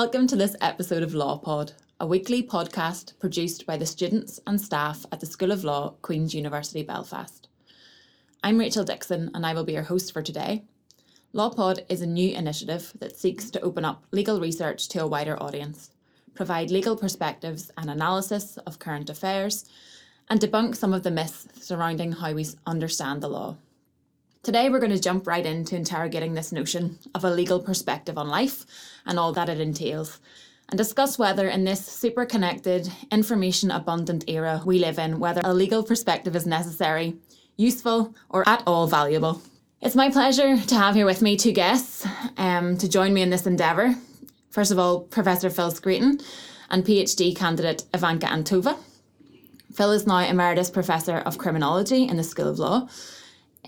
Welcome to this episode of LawPod, a weekly podcast produced by the students and staff at the School of Law, Queen's University Belfast. I'm Rachel Dixon, and I will be your host for today. LawPod is a new initiative that seeks to open up legal research to a wider audience, provide legal perspectives and analysis of current affairs, and debunk some of the myths surrounding how we understand the law. Today, we're going to jump right into interrogating this notion of a legal perspective on life and all that it entails, and discuss whether, in this super connected, information abundant era we live in, whether a legal perspective is necessary useful, or at all valuable. It's my pleasure to have here with me two guests um, to join me in this endeavour. First of all, Professor Phil Scraton and PhD candidate Ivanka Antova. Phil is now Emeritus Professor of Criminology in the School of Law.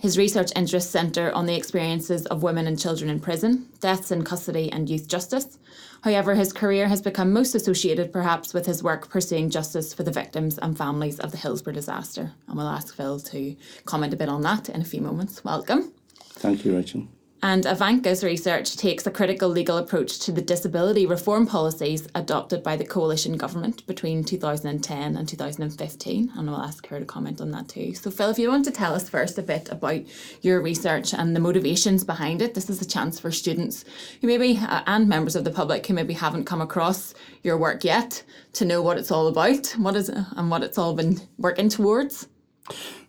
His research interests centre on the experiences of women and children in prison, deaths in custody, and youth justice. However, his career has become most associated perhaps with his work pursuing justice for the victims and families of the Hillsborough disaster. And we'll ask Phil to comment a bit on that in a few moments. Welcome. Thank you, Rachel. And Ivanka's research takes a critical legal approach to the disability reform policies adopted by the coalition government between 2010 and 2015. And I'll ask her to comment on that too. So, Phil, if you want to tell us first a bit about your research and the motivations behind it, this is a chance for students who maybe, uh, and members of the public who maybe haven't come across your work yet, to know what it's all about, what is, and what it's all been working towards.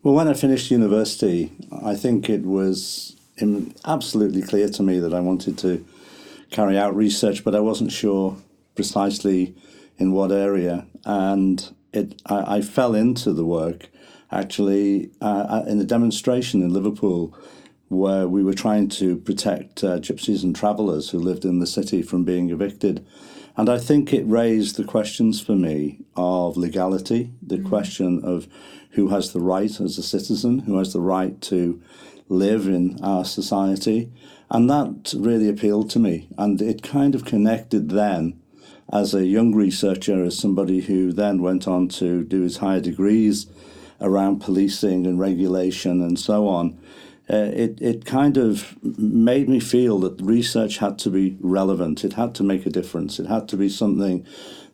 Well, when I finished university, I think it was absolutely clear to me that I wanted to carry out research, but I wasn't sure precisely in what area. And it, I, I fell into the work actually uh, in a demonstration in Liverpool where we were trying to protect uh, gypsies and travellers who lived in the city from being evicted. And I think it raised the questions for me of legality, the mm. question of who has the right as a citizen, who has the right to live in our society. And that really appealed to me. And it kind of connected then as a young researcher, as somebody who then went on to do his higher degrees around policing and regulation and so on. Uh, it, it kind of made me feel that research had to be relevant. It had to make a difference. It had to be something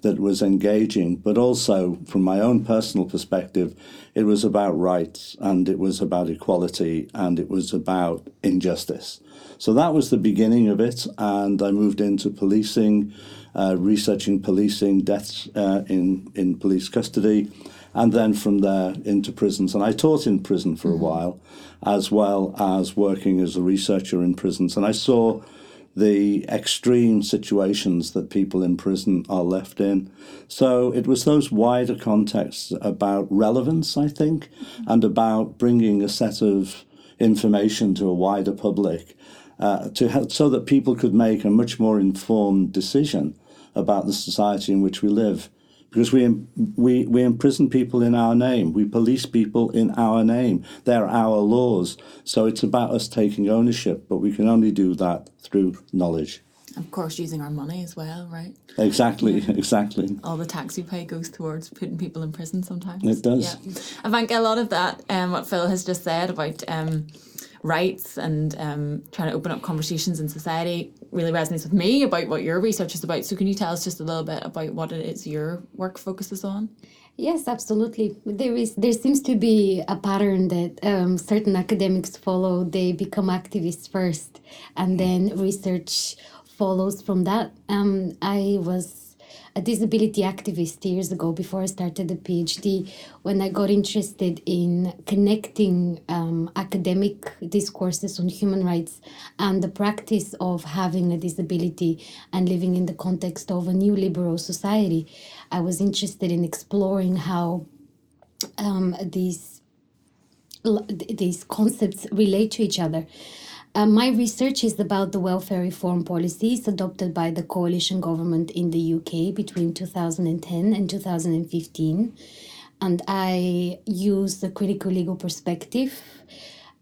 that was engaging, but also from my own personal perspective, it was about rights and it was about equality and it was about injustice. So that was the beginning of it, and I moved into policing, uh, researching policing, deaths uh, in, in police custody, and then from there into prisons. And I taught in prison for mm-hmm. a while, as well as working as a researcher in prisons. And I saw the extreme situations that people in prison are left in. So it was those wider contexts about relevance, I think, and about bringing a set of information to a wider public uh, to help, so that people could make a much more informed decision about the society in which we live because we, we, we imprison people in our name. We police people in our name. They're our laws. So it's about us taking ownership, but we can only do that through knowledge. Of course, using our money as well, right? Exactly, yeah. exactly. All the tax you pay goes towards putting people in prison sometimes. It does. Yeah. I think a lot of that, um, what Phil has just said about um, rights and um, trying to open up conversations in society really resonates with me about what your research is about. So, can you tell us just a little bit about what it is your work focuses on? Yes, absolutely. There is there seems to be a pattern that um, certain academics follow. They become activists first, and then research follows from that. Um, I was a disability activist years ago before I started the PhD when I got interested in connecting um, academic discourses on human rights and the practice of having a disability and living in the context of a neoliberal society. I was interested in exploring how um, these these concepts relate to each other. Uh, my research is about the welfare reform policies adopted by the coalition government in the UK between 2010 and 2015. And I use the critical legal perspective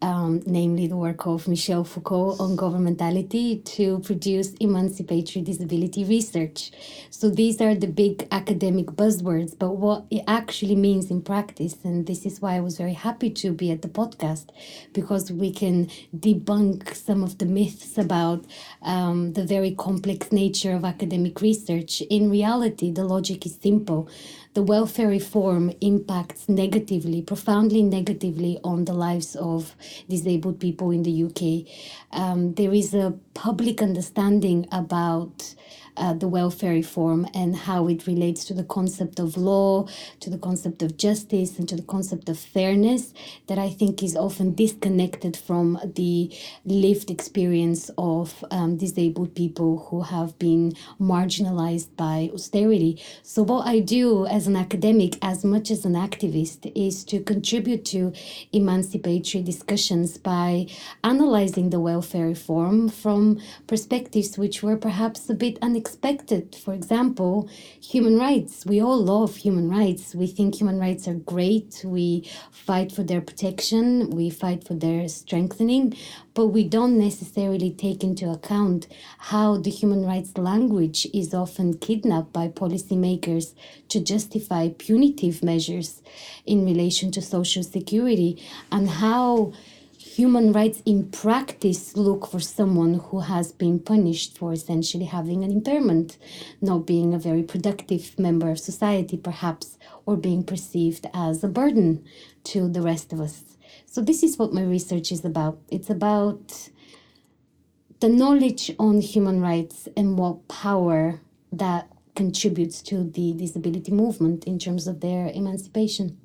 um, namely the work of Michel Foucault on governmentality, to produce emancipatory disability research. So these are the big academic buzzwords, but what it actually means in practice, and this is why I was very happy to be at the podcast, because we can debunk some of the myths about um, the very complex nature of academic research. In reality, the logic is simple the welfare reform impacts negatively, profoundly negatively on the lives of disabled people in the UK. Um, there is a public understanding about uh, the welfare reform and how it relates to the concept of law, to the concept of justice, and to the concept of fairness that I think is often disconnected from the lived experience of um, disabled people who have been marginalized by austerity. So, what I do as an academic, as much as an activist, is to contribute to emancipatory discussions by analyzing the welfare reform from perspectives which were perhaps a bit unexpected expected. For example, human rights. We all love human rights. We think human rights are great. We fight for their protection, we fight for their strengthening, but we don't necessarily take into account how the human rights language is often kidnapped by policymakers to justify punitive measures in relation to social security and how human rights in practice look for someone who has been punished for essentially having an impairment, not being a very productive member of society, perhaps, or being perceived as a burden to the rest of us. So, this is what my research is about. It's about the knowledge on human rights and what power that contributes to the disability movement in terms of their emancipation.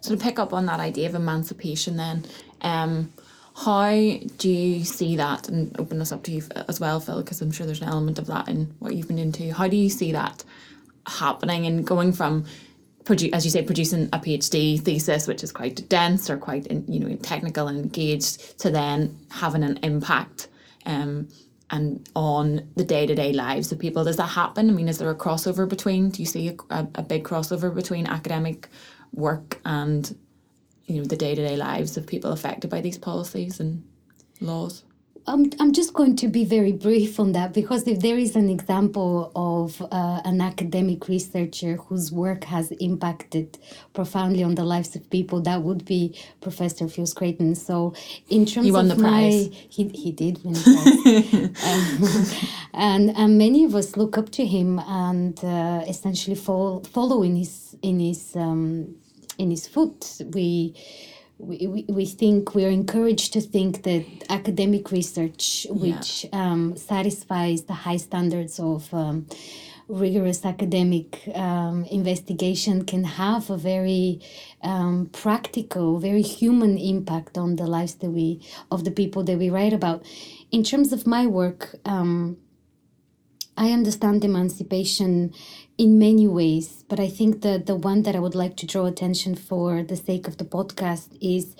So to pick up on that idea of emancipation, then, um, how do you see that, and open this up to you as well, Phil, because I'm sure there's an element of that in what you've been into. How do you see that happening and going from produ- as you say, producing a PhD thesis, which is quite dense or quite you know technical and engaged, to then having an impact um, and on the day to day lives of people. Does that happen? I mean, is there a crossover between? Do you see a, a, a big crossover between academic work and you know the day-to-day lives of people affected by these policies and laws I'm, I'm just going to be very brief on that because if there is an example of uh, an academic researcher whose work has impacted profoundly on the lives of people, that would be Professor Phil Scraton. So, in terms he won of the my, prize. he he did win the prize, um, and and many of us look up to him and uh, essentially follow follow in his in his um, in his foot. We, we, we think we are encouraged to think that academic research, which yeah. um, satisfies the high standards of um, rigorous academic um, investigation, can have a very um, practical, very human impact on the lives that we of the people that we write about. In terms of my work, um, I understand emancipation in many ways, but I think that the one that I would like to draw attention for the sake of the podcast is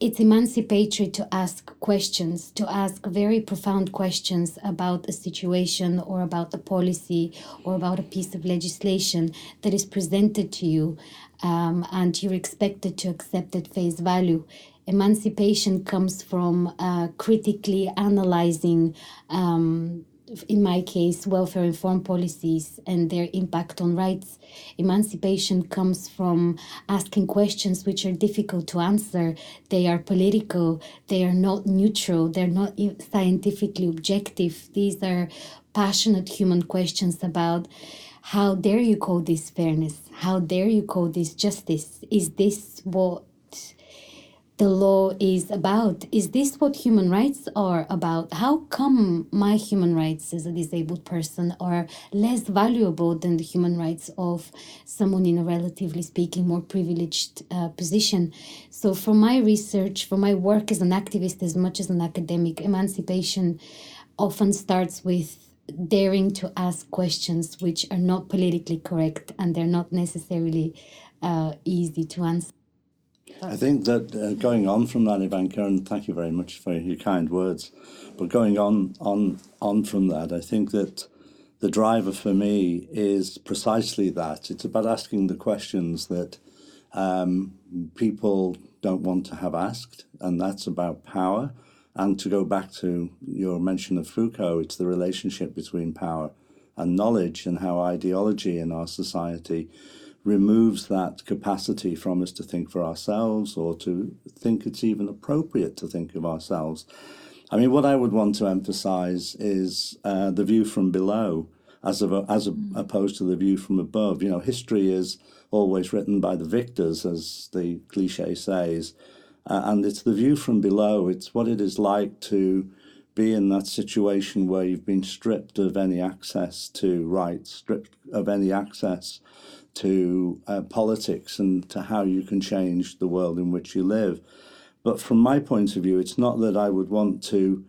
it's emancipatory to ask questions, to ask very profound questions about a situation or about a policy or about a piece of legislation that is presented to you um, and you're expected to accept at face value. Emancipation comes from uh, critically analyzing um, in my case, welfare reform policies and their impact on rights. Emancipation comes from asking questions which are difficult to answer. They are political, they are not neutral, they're not scientifically objective. These are passionate human questions about how dare you call this fairness? How dare you call this justice? Is this what the law is about. Is this what human rights are about? How come my human rights as a disabled person are less valuable than the human rights of someone in a relatively speaking more privileged uh, position? So, for my research, for my work as an activist as much as an academic, emancipation often starts with daring to ask questions which are not politically correct and they're not necessarily uh, easy to answer. I think that uh, going on from that, Ivanka, and thank you very much for your kind words, but going on on on from that, I think that the driver for me is precisely that. It's about asking the questions that um, people don't want to have asked, and that's about power. And to go back to your mention of Foucault, it's the relationship between power and knowledge, and how ideology in our society removes that capacity from us to think for ourselves or to think it's even appropriate to think of ourselves. I mean, what I would want to emphasize is uh, the view from below as, of, as mm. opposed to the view from above. You know, history is always written by the victors, as the cliche says, uh, and it's the view from below. It's what it is like to be in that situation where you've been stripped of any access to rights, stripped of any access to uh, politics and to how you can change the world in which you live. But from my point of view, it's not that I would want to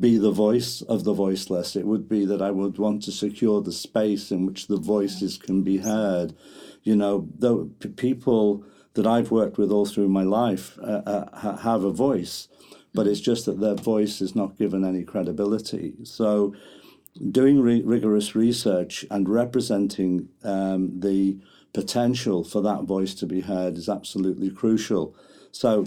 be the voice of the voiceless. It would be that I would want to secure the space in which the voices can be heard. You know, the people that I've worked with all through my life uh, uh, have a voice, but it's just that their voice is not given any credibility. So, doing re- rigorous research and representing um, the potential for that voice to be heard is absolutely crucial. So,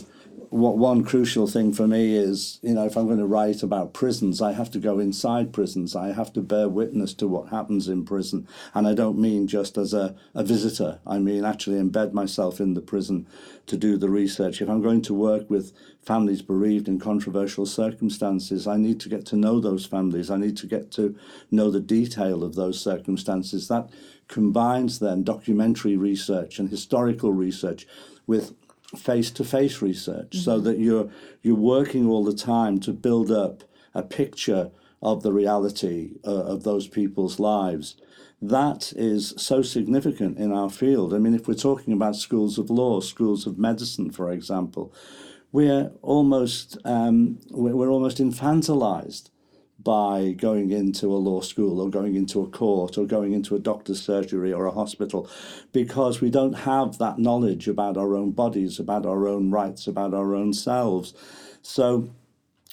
what one crucial thing for me is, you know, if I'm going to write about prisons, I have to go inside prisons. I have to bear witness to what happens in prison. And I don't mean just as a, a visitor. I mean actually embed myself in the prison to do the research. If I'm going to work with families bereaved in controversial circumstances, I need to get to know those families. I need to get to know the detail of those circumstances. That combines then documentary research and historical research with face-to-face research mm-hmm. so that you're you're working all the time to build up a picture of the reality uh, of those people's lives that is so significant in our field i mean if we're talking about schools of law schools of medicine for example we're almost um, we're almost infantilized by going into a law school or going into a court or going into a doctor's surgery or a hospital because we don't have that knowledge about our own bodies, about our own rights, about our own selves. So,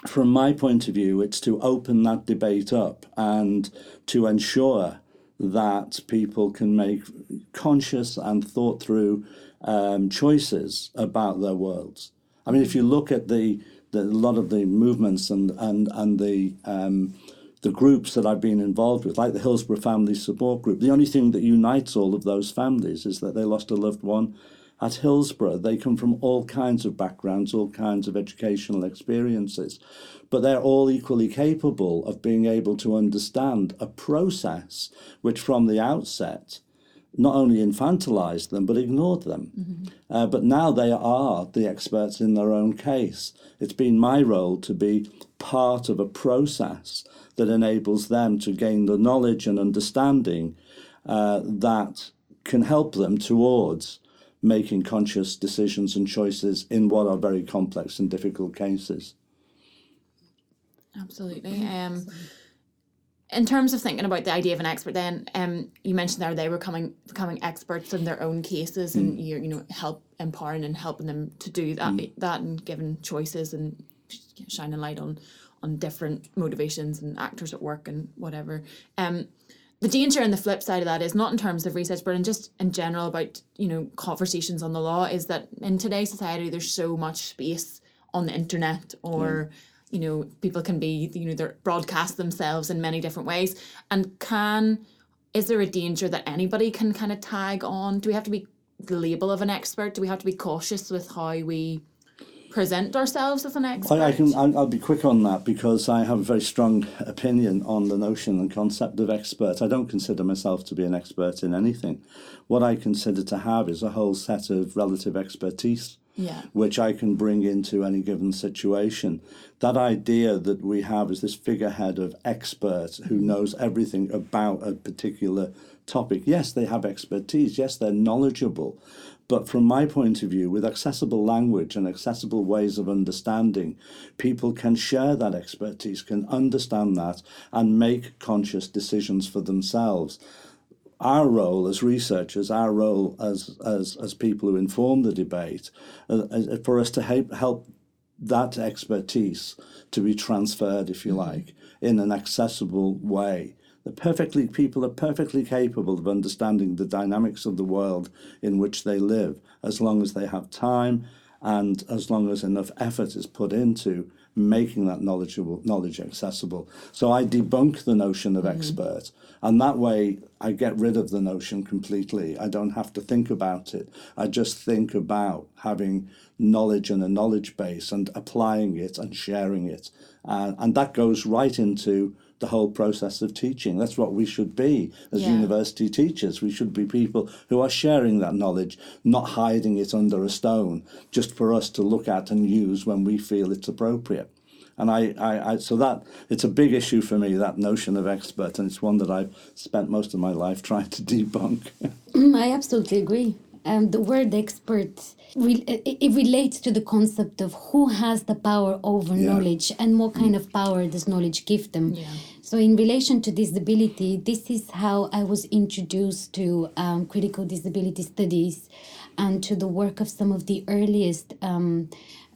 from my point of view, it's to open that debate up and to ensure that people can make conscious and thought through um, choices about their worlds. I mean, if you look at the the, a lot of the movements and and and the um, the groups that I've been involved with, like the Hillsborough Family Support Group, the only thing that unites all of those families is that they lost a loved one at Hillsborough. They come from all kinds of backgrounds, all kinds of educational experiences, but they're all equally capable of being able to understand a process which, from the outset, not only infantilized them but ignored them. Mm-hmm. Uh, but now they are the experts in their own case. It's been my role to be part of a process that enables them to gain the knowledge and understanding uh, that can help them towards making conscious decisions and choices in what are very complex and difficult cases. Absolutely. Um, in terms of thinking about the idea of an expert, then um, you mentioned there they were coming becoming experts in their own cases, and mm. you you know help empowering and helping them to do that mm. that and giving choices and shining light on on different motivations and actors at work and whatever. Um, the danger and the flip side of that is not in terms of research, but in just in general about you know conversations on the law. Is that in today's society there's so much space on the internet or. Mm you know people can be you know they're broadcast themselves in many different ways. And can is there a danger that anybody can kind of tag on? Do we have to be the label of an expert? Do we have to be cautious with how we present ourselves as an expert I, I can I'll be quick on that because I have a very strong opinion on the notion and concept of expert. I don't consider myself to be an expert in anything. What I consider to have is a whole set of relative expertise yeah. which I can bring into any given situation. That idea that we have is this figurehead of expert who knows everything about a particular topic. Yes, they have expertise. Yes, they're knowledgeable. But from my point of view, with accessible language and accessible ways of understanding, people can share that expertise, can understand that, and make conscious decisions for themselves our role as researchers, our role as as as people who inform the debate, uh, for us to help help that expertise to be transferred, if you like, in an accessible way. The perfectly people are perfectly capable of understanding the dynamics of the world in which they live, as long as they have time and as long as enough effort is put into making that knowledgeable knowledge accessible. So I debunk the notion of mm-hmm. expert, and that way I get rid of the notion completely. I don't have to think about it. I just think about having knowledge and a knowledge base and applying it and sharing it, uh, and that goes right into the whole process of teaching. That's what we should be as yeah. university teachers. We should be people who are sharing that knowledge, not hiding it under a stone, just for us to look at and use when we feel it's appropriate. And I, I, I, so that it's a big issue for me that notion of expert, and it's one that I've spent most of my life trying to debunk. I absolutely agree. Um, the word expert re- it relates to the concept of who has the power over yeah. knowledge and what kind of power does knowledge give them. Yeah. So, in relation to disability, this is how I was introduced to um, critical disability studies and to the work of some of the earliest. Um,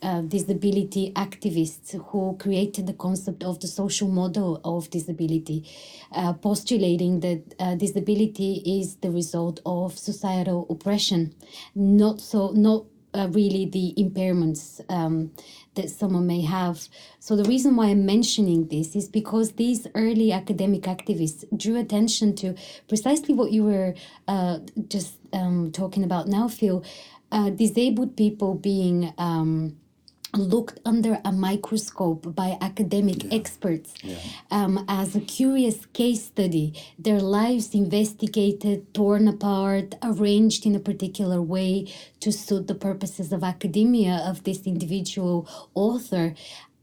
uh, disability activists who created the concept of the social model of disability, uh, postulating that uh, disability is the result of societal oppression, not so not uh, really the impairments um, that someone may have. So the reason why I'm mentioning this is because these early academic activists drew attention to precisely what you were uh, just um, talking about now, Phil. Uh, disabled people being um, looked under a microscope by academic yeah. experts yeah. Um, as a curious case study. Their lives investigated, torn apart, arranged in a particular way to suit the purposes of academia of this individual author.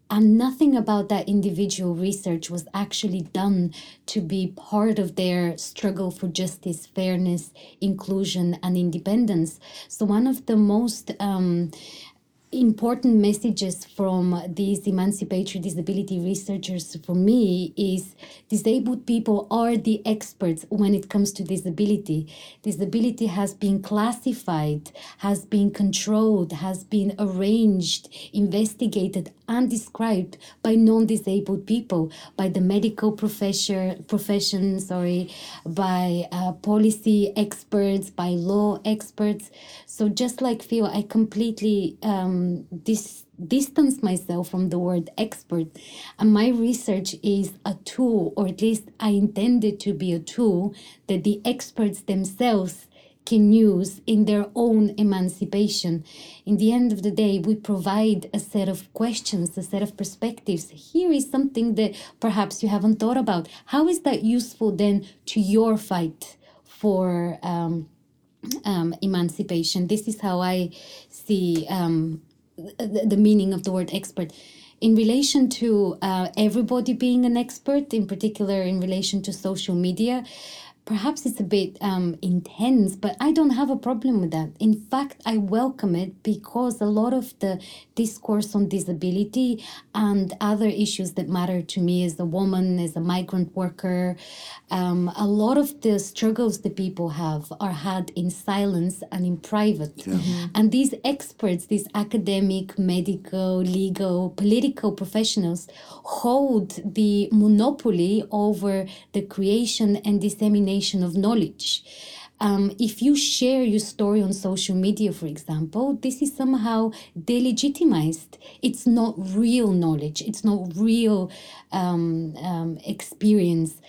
And nothing about that individual research was actually done to be part of their struggle for justice, fairness, inclusion, and independence. So, one of the most um, important messages from these emancipatory disability researchers for me is disabled people are the experts when it comes to disability. Disability has been classified, has been controlled, has been arranged, investigated, and described by non-disabled people, by the medical profession, profession sorry, by uh, policy experts, by law experts. So just like Phil, I completely um, dis- distance myself from the word expert. And my research is a tool, or at least I intended to be a tool that the experts themselves can use in their own emancipation. In the end of the day, we provide a set of questions, a set of perspectives. Here is something that perhaps you haven't thought about. How is that useful then to your fight for? Um, um, emancipation. This is how I see um, the, the, meaning of the word expert. In relation to uh, everybody being an expert, in particular in relation to social media, perhaps it's a bit um, intense, but I don't have a problem with that. In fact, I welcome it because a lot of the discourse on disability and other issues that matter to me as a woman, as a migrant worker, um, a lot of the struggles that people have are had in silence and in private. Yeah. Mm-hmm. And these experts, these academic, medical, legal, political professionals hold the monopoly over the creation and dissemination of knowledge. Um, if you share your story on social media, for example, this is somehow delegitimized. It's not real knowledge, it's not real um, um, experience.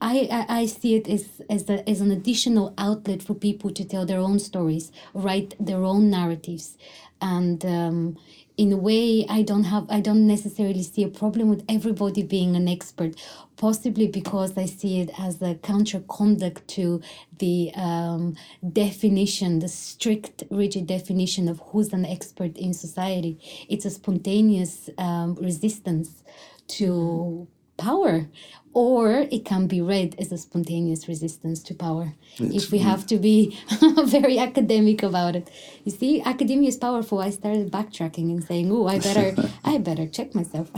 I, I, I see it as, as, a, as an additional outlet for people to tell their own stories, write their own narratives. And um, in a way, I don't have, I don't necessarily see a problem with everybody being an expert, possibly because I see it as a counter conduct to the um, definition, the strict, rigid definition of who's an expert in society. It's a spontaneous um, resistance to power or it can be read as a spontaneous resistance to power it's, if we have to be very academic about it. You see academia is powerful. I started backtracking and saying oh i better i better check myself.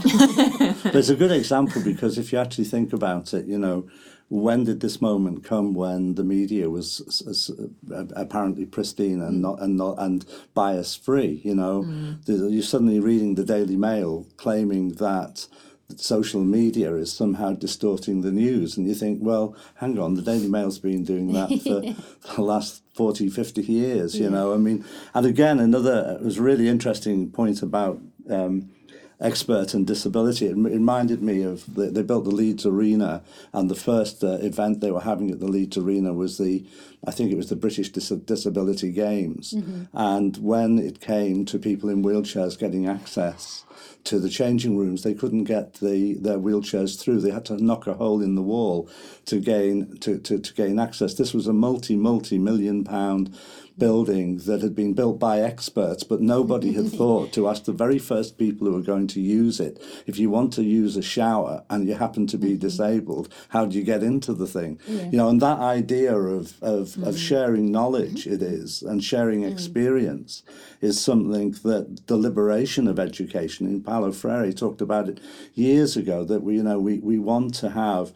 There's a good example because if you actually think about it you know when did this moment come when the media was uh, apparently pristine and not and not and bias free? You know, The- you're suddenly reading the Daily Mail claiming that social media is somehow distorting the news and you think well hang on the daily mail's been doing that for the last 40 50 years you know i mean and again another it was really interesting point about um, expert and disability. It reminded me of the, they built the Leeds Arena, and the first uh, event they were having at the Leeds Arena was the, I think it was the British Dis- Disability Games. And when it came to people in wheelchairs getting access to the changing rooms, they couldn't get the their wheelchairs through. They had to knock a hole in the wall to gain to, to, to gain access. This was a multi multi million pound building that had been built by experts, but nobody had thought to ask the very first people who were going to use it if you want to use a shower and you happen to be mm-hmm. disabled, how do you get into the thing? You know, and that idea of, of, of mm-hmm. sharing knowledge it is and sharing mm-hmm. experience is something that the liberation of education in Paulo Freire talked about it years ago that we you know we, we want to have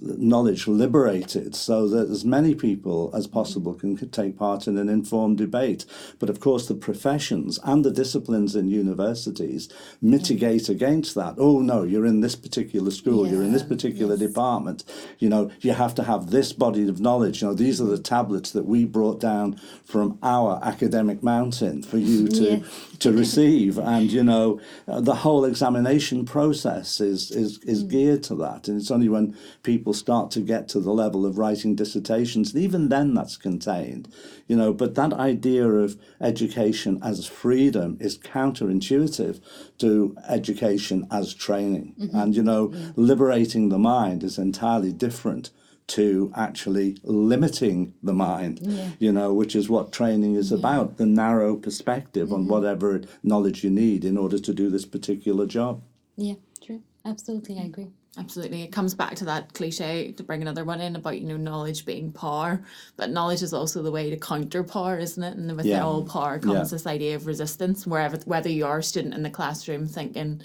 knowledge liberated so that as many people as possible can take part in an informed debate. But of course, the professions and the disciplines in universities mitigate against that. Oh, no, you're in this particular school, you're in this particular yes. department. You know, you have to have this body of knowledge. You know, these are the tablets that we brought down from our academic mountain for you to to receive. And you know, uh, the whole examination process is is is geared to that. And it's only when people start to get to the level of writing dissertations, and even then, that's contained. You know, but that idea of education as freedom is counterintuitive to education as training. Mm-hmm. And you know, mm-hmm. liberating the mind is entirely different to actually limiting the mind, you know, which is what training is about the narrow perspective on mm-hmm. whatever knowledge you need in order to do this particular job. Yeah, true. Absolutely, I agree. Absolutely. It comes back to that cliche to bring another one in about, you know, knowledge being power. But knowledge is also the way to counter power, isn't it? And with Yeah. all power comes Yeah. this idea of resistance, wherever whether you are a student in the classroom thinking,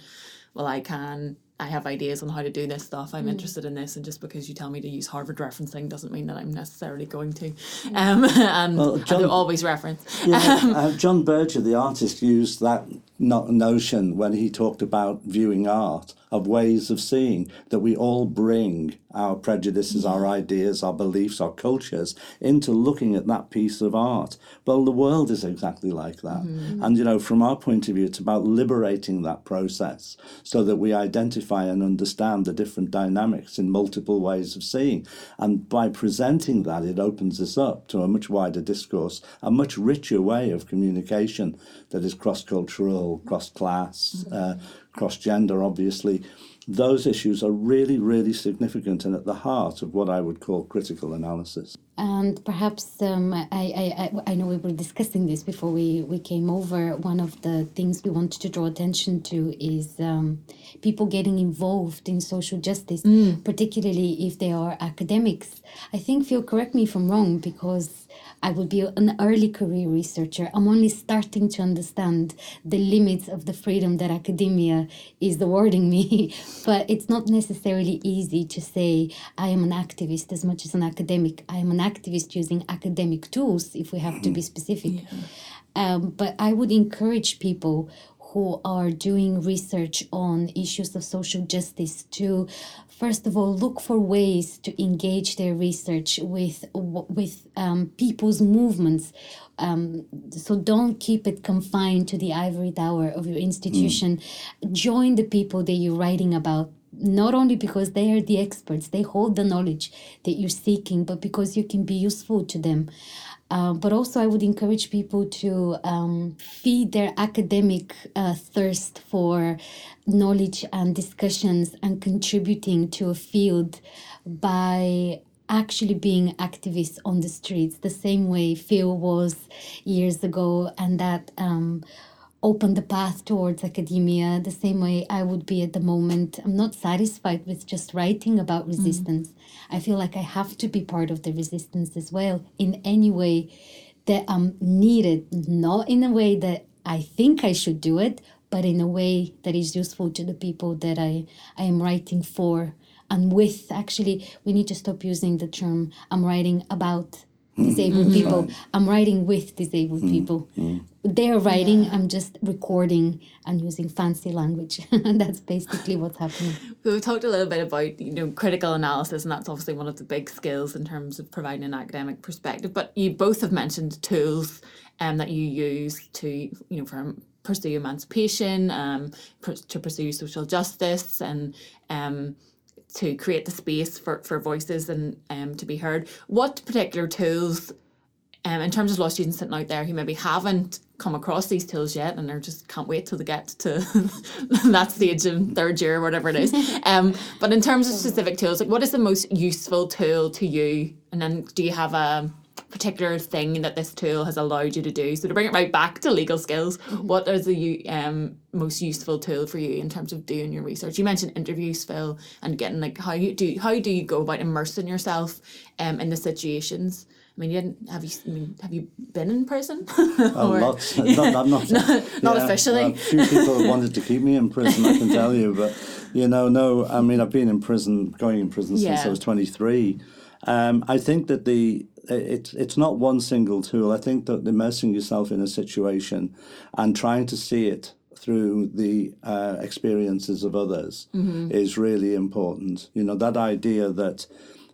Well, I can I have ideas on how to do this stuff. I'm interested in this and just because you tell me to use Harvard referencing doesn't mean that I'm necessarily going to. Um and Well, John- always reference. Yeah, uh, John Berger, the artist, used that no- notion when he talked about viewing art of ways of seeing that we all bring our prejudices, our ideas, our beliefs, our cultures into looking at that piece of art. Well, the world is exactly like that. Mm-hmm. And, you know, from our point of view, it's about liberating that process so that we identify and understand the different dynamics in multiple ways of seeing. And by presenting that, it opens us up to a much wider discourse, a much richer way of communication that is cross cultural, cross class, uh, cross gender, obviously. Those issues are really, really significant and at the heart of what I would call critical analysis. And perhaps um, I, I, I, I know we were discussing this before we, we came over. One of the things we wanted to draw attention to is um, people getting involved in social justice, particularly if they are academics. I think, Phil, correct me if I'm wrong, because I would be an early career researcher. I'm only starting to understand the limits of the freedom that academia is awarding me. but it's not necessarily easy to say I am an activist as much as an academic. I am an activist using academic tools, if we have to be specific. Um, but I would encourage people who are doing research on issues of social justice to first of all look for ways to engage their research with with um, people's movements. Um, so don't keep it confined to the ivory tower of your institution. Join the people that you're writing about not only because they are the experts they hold the knowledge that you're seeking but because you can be useful to them uh, but also, I would encourage people to um, feed their academic uh, thirst for knowledge and discussions and contributing to a field by actually being activists on the streets, the same way Phil was years ago, and that um, opened the path towards academia, the same way I would be at the moment. I'm not satisfied with just writing about mm. resistance. I feel like I have to be part of the resistance as well in any way that I'm needed, not in a way that I think I should do it, but in a way that is useful to the people that I, I am writing for and with actually we need to stop using the term i'm writing about disabled Mm-hmm. people. I'm writing with disabled people. They're writing i'm just recording and using fancy language. And that's basically what's happening. So we talked a little bit about you know critical analysis, and that's obviously one of the big skills in terms of providing an academic perspective. But you both have mentioned tools um, that you use to you know for pursue emancipation, um, pr- to pursue social justice, and um, to create the space for, for voices and um, to be heard. What particular tools, um, in terms of law students sitting out there who maybe haven't come across these tools yet and they're just can't wait till they get to that stage in third year or whatever it is. Um, but in terms of specific tools, like what is the most useful tool to you? And then do you have a particular thing that this tool has allowed you to do? So to bring it right back to legal skills, what is the um, most useful tool for you in terms of doing your research? You mentioned interviews, Phil, and getting like how you do how do you go about immersing yourself um, in the situations? I mean, you didn't, have you I mean, have you been in prison? Oh, Or- lots. Not, I'm not, not officially. A few people wanted to keep me in prison, I can tell you. But, you know, no, I mean, I've been in prison, going in prison since Yeah. I was 23. Um, I think that the it's it's not one single tool. I think that immersing yourself in a situation and trying to see it through the uh, experiences of others is really important. You know, that idea that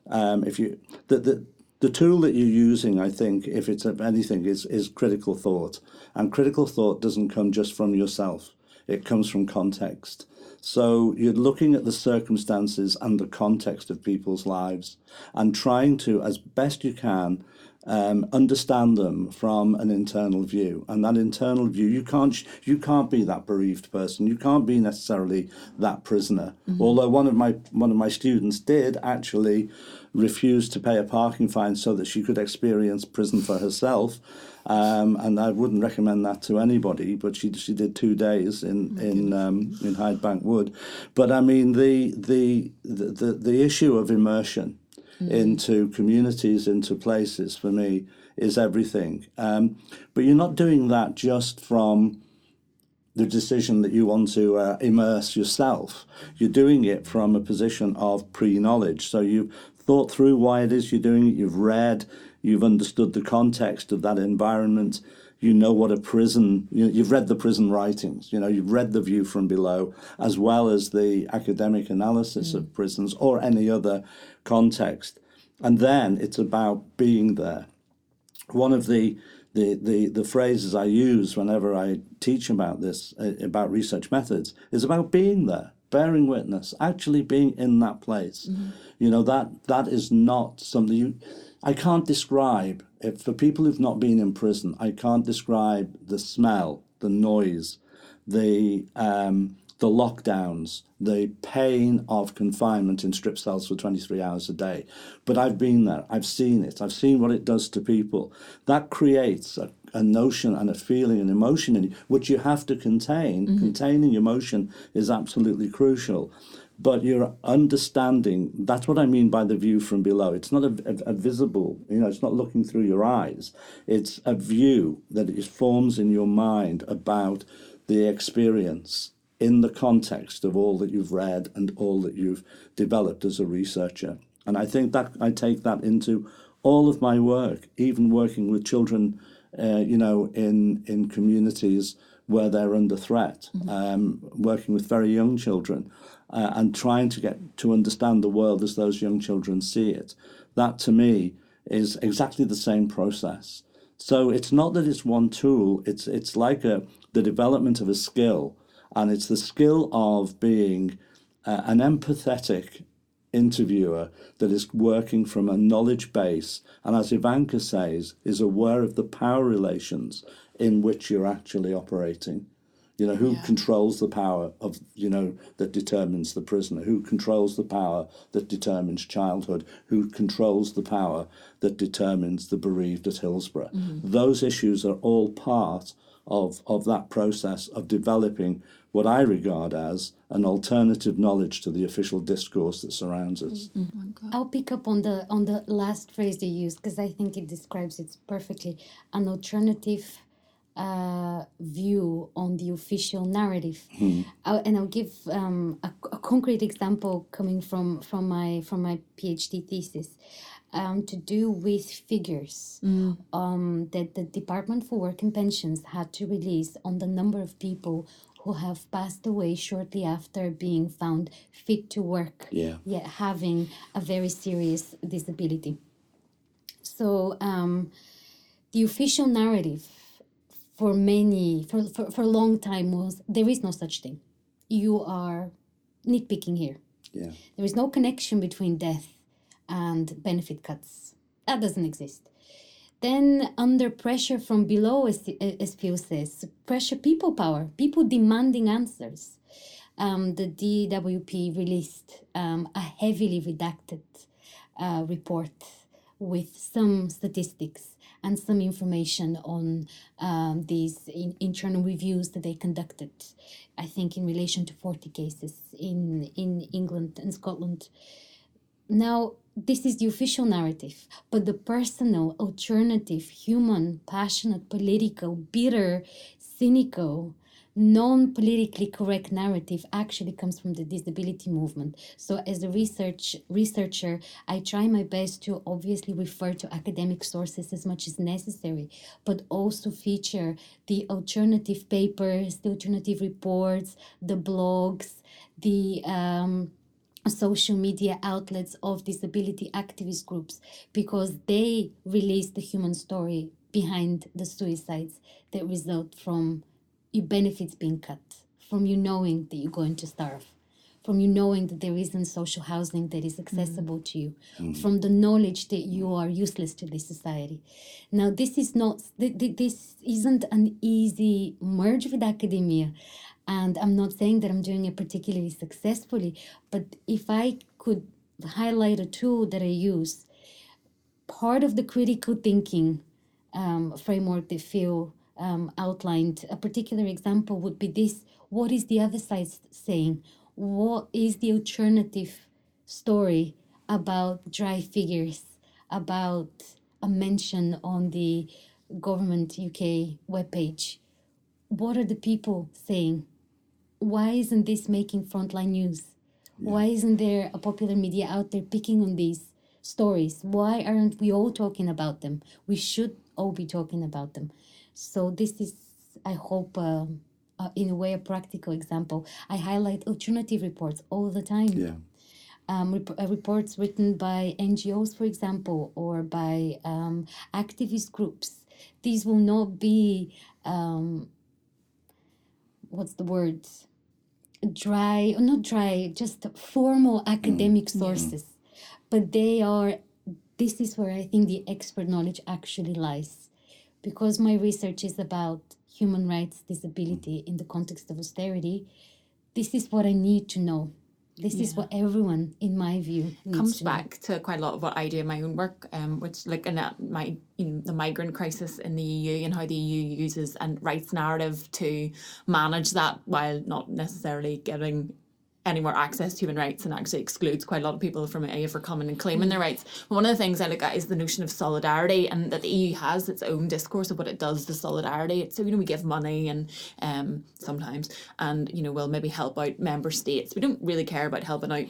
um, if you that the the tool that you're using, I think, if it's of anything, is is critical thought, and critical thought doesn't come just from yourself; it comes from context. So you're looking at the circumstances and the context of people's lives, and trying to, as best you can, um, understand them from an internal view. And that internal view, you can't you can't be that bereaved person. You can't be necessarily that prisoner. Although one of my one of my students did actually refuse to pay a parking fine so that she could experience prison for herself. Um, and I wouldn't recommend that to anybody. But she she did two days in in um, in Hydebank Wood. But I mean the the the the, issue of immersion into communities, into places for me is everything. Um, but you're not doing that just from the decision that you want to uh, immerse yourself. You're doing it from a position of pre knowledge. So you've thought through why it is you're doing it, you've read, you've understood the context of that environment. You know what a prison, you, you've read the prison writings, you know, you've read The View from Below, as well as the academic analysis of prisons or any other context. And then it's about being there one of the the, the, the phrases I use whenever I teach about this, uh, about research methods, is about being there, bearing witness, actually being in that place. You know, that that is not something you, I can't describe. If for people who've not been in prison, I can't describe the smell, the noise, the um, the lockdowns, the pain of confinement in strip cells for 23 hours a day. But I've been there, I've seen it, I've seen what it does to people. That creates a, a notion and a feeling and emotion in you, which you have to contain. Containing emotion is absolutely crucial. But you're understanding, that's what I mean by the view from below. It's not a, a, a visible, you know, it's not looking through your eyes. It's a view that it forms in your mind about the experience in the context of all that you've read and all that you've developed as a researcher. And I think that I take that into all of my work, even working with children, uh, you know, in in communities where they're under threat, um, working with very young children, uh, and trying to get to understand the world as those young children see it. That to me is exactly the same process. So it's not that it's one tool; it's it's like a the development of a skill, and it's the skill of being uh, an empathetic interviewer that is working from a knowledge base and as Ivanka says is aware of the power relations in which you're actually operating. You know who controls the power of you know that determines the prisoner? Who controls the power that determines childhood? Who controls the power that determines the bereaved at hillsborough? Mm-hmm. Those issues are all part of of that process of developing what I regard as an alternative knowledge to the official discourse that surrounds us. Mm-hmm. Oh I'll pick up on the on the last phrase you used because I think it describes it perfectly. An alternative uh, view on the official narrative. Uh, and I'll give um, a, a concrete example coming from, from my from my PhD thesis. Um, to do with figures um, that the Department for Work and Pensions had to release on the number of people who have passed away shortly after being found fit to work, Yeah. yet having a very serious disability. So um, the official narrative for many for, for, for a long time was there is no such thing. You are nitpicking here. Yeah. There is no connection between death and benefit cuts. That doesn't exist. Then, under pressure from below, as, as Phil says, pressure, people power, people demanding answers. Um, the DWP released um, a heavily redacted uh, report with some statistics and some information on um, these in, internal reviews that they conducted. I think in relation to 40 cases in, in England and Scotland. Now, this is the official narrative, but the personal, alternative, human, passionate, political, bitter, cynical, non politically correct narrative actually comes from the disability movement. So as a research researcher, I try my best to obviously refer to academic sources as much as necessary, but also feature the alternative papers, the alternative reports, the blogs, the um, social media outlets of disability activist groups because they release the human story behind the suicides that result from your benefits being cut, from you knowing that you're going to starve, from you knowing that there isn't social housing that is accessible to you, from the knowledge that you are useless to this society. Now, this is not, th- th- this isn't an easy merge with academia. And I'm not saying that I'm doing it particularly successfully, but if I could highlight a tool that I use, part of the critical thinking um, framework that Phil um, outlined, a particular example would be this what is the other side saying? What is the alternative story about dry figures, about a mention on the government UK webpage? What are the people saying? Why isn't this making frontline news? Why isn't there a popular media out there picking on these stories? Why aren't we all talking about them? We should all be talking about them. So this is, I hope, um uh, in a way, a practical example. I highlight alternative reports all the time Yeah. um, rep- uh, reports written by NGOs, for example, or by um, activist groups. These will not be, um, what's the word? Dry, or not dry, just formal academic sources. But they are, this is where I think the expert knowledge actually lies. Because my research is about human rights, disability in the context of austerity, this is what I need to know. This is what everyone, in my view, needs comes to know. back to quite a lot of what I do in my own work, um, which looking at my you know the migrant crisis in the EU and how the EU uses and rights narrative to manage that while not necessarily getting any more access to human rights and actually excludes quite a lot of people from for coming and claiming their rights. One of the things I look at is the notion of solidarity and that the EU has its own discourse of what it does to solidarity. So, you know, we give money and um sometimes and, you know, we'll maybe help out member states. We don't really care about helping out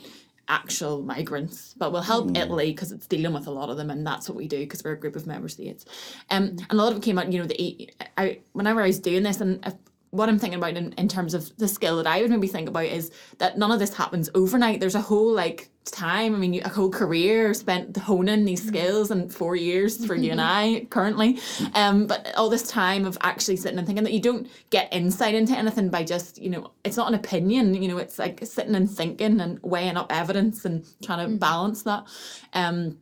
actual migrants, but we'll help Italy because it's dealing with a lot of them, and that's what we do because we're a group of member states. Um, and a lot of it came out, you know, the I whenever I was doing this, and uh, what I'm thinking about in, in terms of the skill that I would maybe think about is that none of this happens overnight. There's a whole like time. I mean, a whole career spent honing these skills, and four years for you and I currently. Um, but all this time of actually sitting and thinking that you don't get insight into anything by just you know, it's not an opinion. You know, it's like sitting and thinking and weighing up evidence and trying to balance that. Um,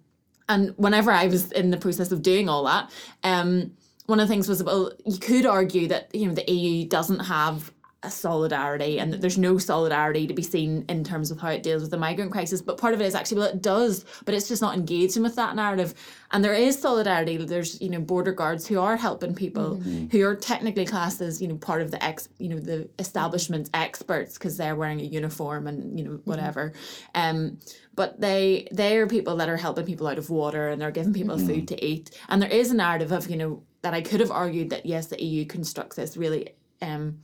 and whenever I was in the process of doing all that, um, one of the things was well, you could argue that you know the EU doesn't have a solidarity and that there's no solidarity to be seen in terms of how it deals with the migrant crisis. But part of it is actually, well, it does, but it's just not engaging with that narrative. And there is solidarity. There's, you know, border guards who are helping people Mm-hmm. who are technically classed as, you know, part of the ex, you know, the establishment experts because they're wearing a uniform and, you know, Mm-hmm. whatever. Um, but they they are people that are helping people out of water and they're giving people Mm-hmm. food to eat. And there is a narrative of, you know, that I could have argued that yes, the EU constructs this really um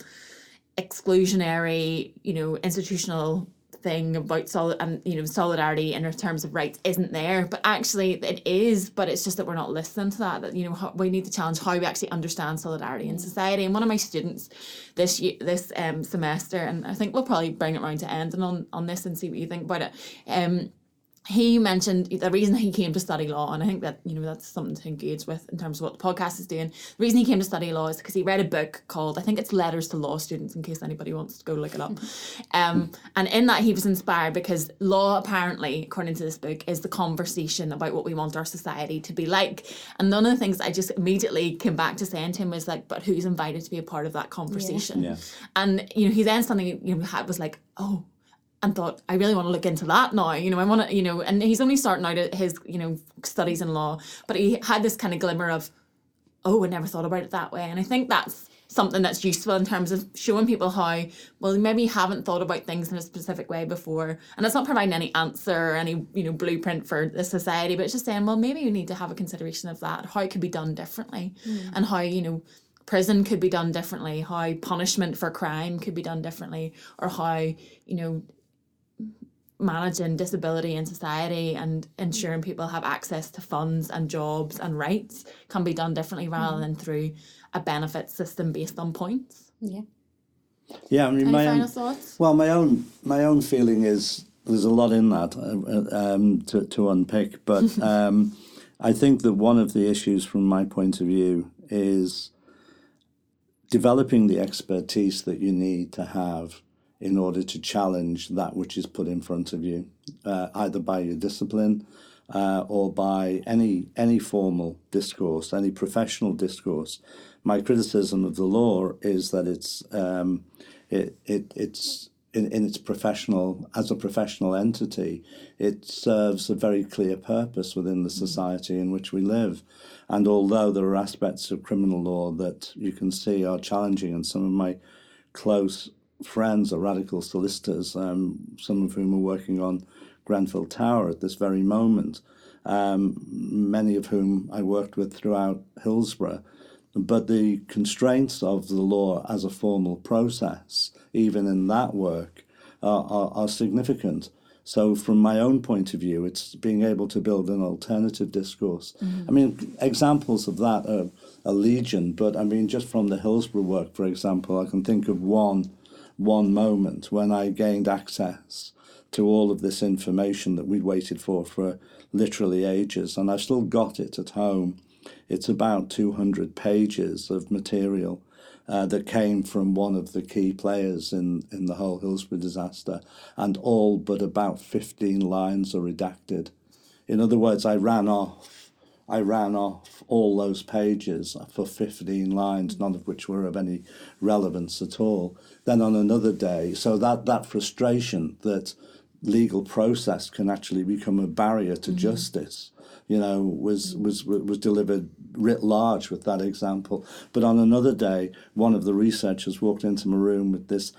exclusionary, you know, institutional thing about solid and you know solidarity in terms of rights isn't there. But actually it is but it's just that we're not listening to that that you know how, we need to challenge how we actually understand solidarity in society. And one of my students this year this um semester and I think we'll probably bring it round to ending on on this and see what you think about it um he mentioned the reason he came to study law, and I think that you know that's something to engage with in terms of what the podcast is doing. The reason he came to study law is because he read a book called I think it's Letters to Law Students, in case anybody wants to go look it up. Um, and in that he was inspired because law apparently, according to this book, is the conversation about what we want our society to be like. And one of the things I just immediately came back to saying to him was like, but who's invited to be a part of that conversation? Yeah. And you know, he then suddenly you know had was like, oh and thought I really want to look into that now. You know, I want to, you know, and he's only starting out at his, you know, studies in law, but he had this kind of glimmer of, oh, I never thought about it that way. And I think that's something that's useful in terms of showing people how, well, maybe you haven't thought about things in a specific way before. And it's not providing any answer or any, you know, blueprint for the society, but it's just saying, well, maybe you need to have a consideration of that, how it could be done differently hmm. and how, you know, prison could be done differently, how punishment for crime could be done differently, or how, you know, managing disability in society and ensuring people have access to funds and jobs and rights can be done differently rather than through a benefit system based on points. Yeah. Yeah, I mean, Any my final own, thoughts? well, my own my own feeling is there's a lot in that uh, uh, um, to to unpick, but um, I think that one of the issues from my point of view is developing the expertise that you need to have in order to challenge that which is put in front of you, uh, either by your discipline uh, or by any any formal discourse, any professional discourse. My criticism of the law is that it's um, it, it it's in, in its professional as a professional entity, it serves a very clear purpose within the society in which we live. And although there are aspects of criminal law that you can see are challenging, and some of my close friends are radical solicitors, um, some of whom are working on Grenfell Tower at this very moment, um, many of whom I worked with throughout Hillsborough. But the constraints of the law as a formal process, even in that work, are, are, are significant. So, from my own point of view, it's being able to build an alternative discourse. I mean, examples of that are, are legion, but I mean, just from the Hillsborough work, for example, I can think of one one moment when I gained access to all of this information that we'd waited for for literally ages, and I've still got it at home. It's about 200 pages of material uh, that came from one of the key players in, in the whole Hillsborough disaster, and all but about 15 lines are redacted. In other words, I ran off. I ran off all those pages for 15 lines, none of which were of any relevance at all. Then on another day, so that, that frustration that legal process can actually become a barrier to mm. justice, you know, was, was, was delivered writ large with that example. But on another day, one of the researchers walked into my room with this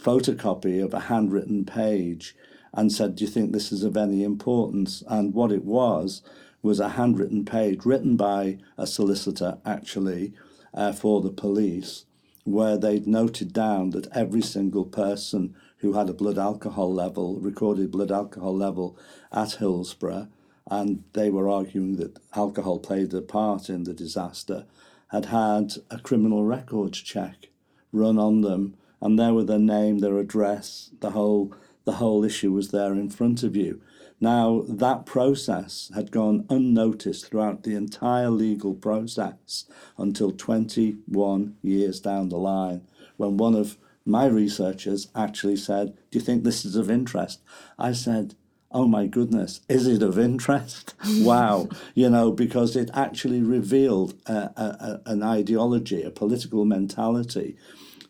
photocopy of a handwritten page and said, Do you think this is of any importance? And what it was was a handwritten page written by a solicitor, actually, uh, for the police, where they'd noted down that every single person who had a blood alcohol level, recorded blood alcohol level at Hillsborough, and they were arguing that alcohol played a part in the disaster, had had a criminal records check run on them, and there were their name, their address, the whole the whole issue was there in front of you. Now that process had gone unnoticed throughout the entire legal process until 21 years down the line, when one of my researchers actually said, "Do you think this is of interest?" I said, oh my goodness, is it of interest? wow, you know, because it actually revealed a, a, an ideology, a political mentality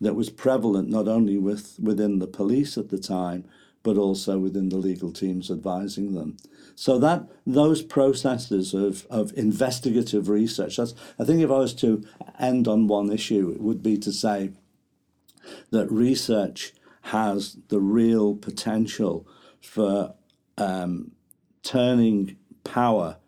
that was prevalent not only with within the police at the time, but also within the legal teams advising them. So that those processes of, of investigative research, that's I think if I was to end on one issue, it would be to say that research has the real potential for um, turning power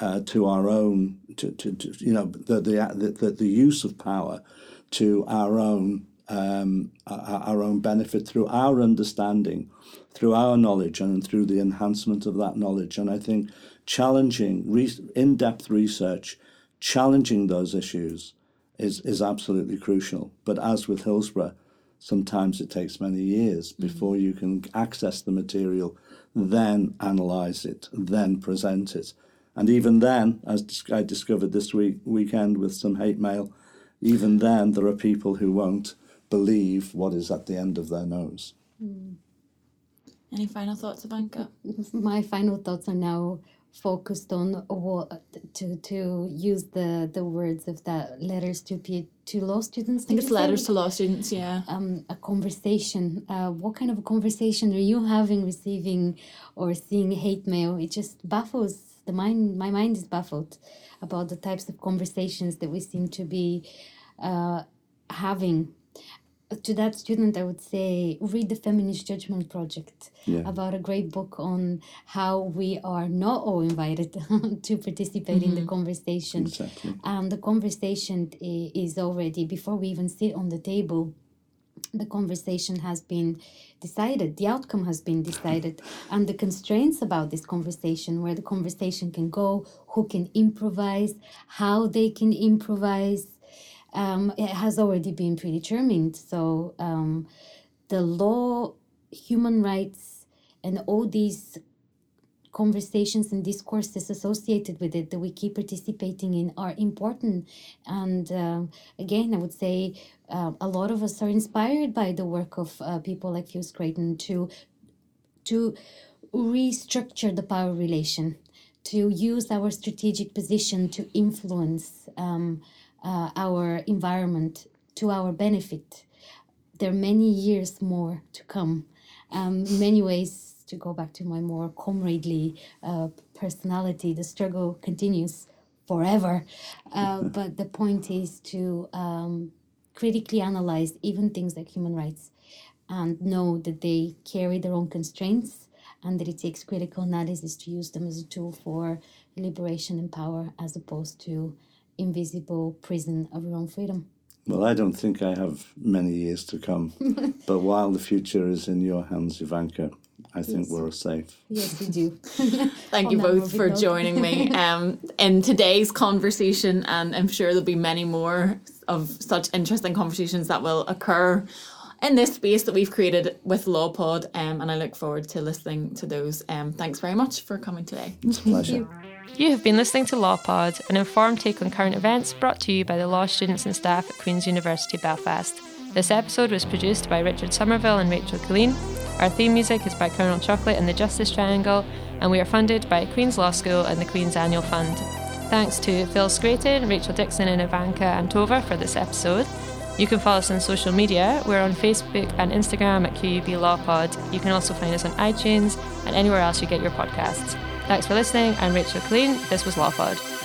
uh, to our own, to, to, to, you know, the, the, the, the use of power to our own um, our own benefit through our understanding, through our knowledge, and through the enhancement of that knowledge. And I think challenging re- in-depth research, challenging those issues, is is absolutely crucial. But as with Hillsborough, sometimes it takes many years mm-hmm. before you can access the material, then analyze it, then present it. And even then, as I discovered this week weekend with some hate mail, even then there are people who won't believe what is at the end of their nose. Mm. Any final thoughts, Ivanka? My final thoughts are now focused on what to to use the the words of that letters to P, to law students. I think it's letters to law students. Yeah. Um, a conversation. Uh, what kind of a conversation are you having, receiving, or seeing hate mail? It just baffles the mind. My mind is baffled about the types of conversations that we seem to be uh, having to that student, I would say read the Feminist Judgment Project yeah. about a great book on how we are not all invited to participate mm-hmm. in the mm-hmm. conversation. Exactly. And the conversation is already, before we even sit on the table, the conversation has been decided, the outcome has been decided, and the constraints about this conversation, where the conversation can go, who can improvise, how they can improvise um, it has already been predetermined. So um, the law, human rights, and all these conversations and discourses associated with it that we keep participating in are important. And uh, again, I would say uh, a lot of us are inspired by the work of uh, people like Phil Scraton to to restructure the power relation, to use our strategic position to influence. Um, uh, our environment to our benefit. There are many years more to come. Um, in many ways, to go back to my more comradely uh, personality, the struggle continues forever. Uh, but the point is to um, critically analyze even things like human rights and know that they carry their own constraints and that it takes critical analysis to use them as a tool for liberation and power as opposed to invisible prison of your own freedom? Well, I don't think I have many years to come. but while the future is in your hands, Ivanka, I think yes. we're safe. Yes, we do. Thank you both for joining me um, in today's conversation, and I'm sure there'll be many more of such interesting conversations that will occur in this space that we've created with LawPod, um, and I look forward to listening to those. Um, thanks very much for coming today. It's a pleasure. You have been listening to LawPod, an informed take on current events brought to you by the law students and staff at Queen's University Belfast. This episode was produced by Richard Somerville and Rachel Killean. Our theme music is by Colonel Chocolate and the Justice Triangle, and we are funded by Queen's Law School and the Queen's Annual Fund. Thanks to Phil Scraton, Rachel Dixon, and Ivanka Antova for this episode. You can follow us on social media. We're on Facebook and Instagram at QUB LawPod. You can also find us on iTunes and anywhere else you get your podcasts. Thanks for listening. I'm Rachel Killean. This was LawPod.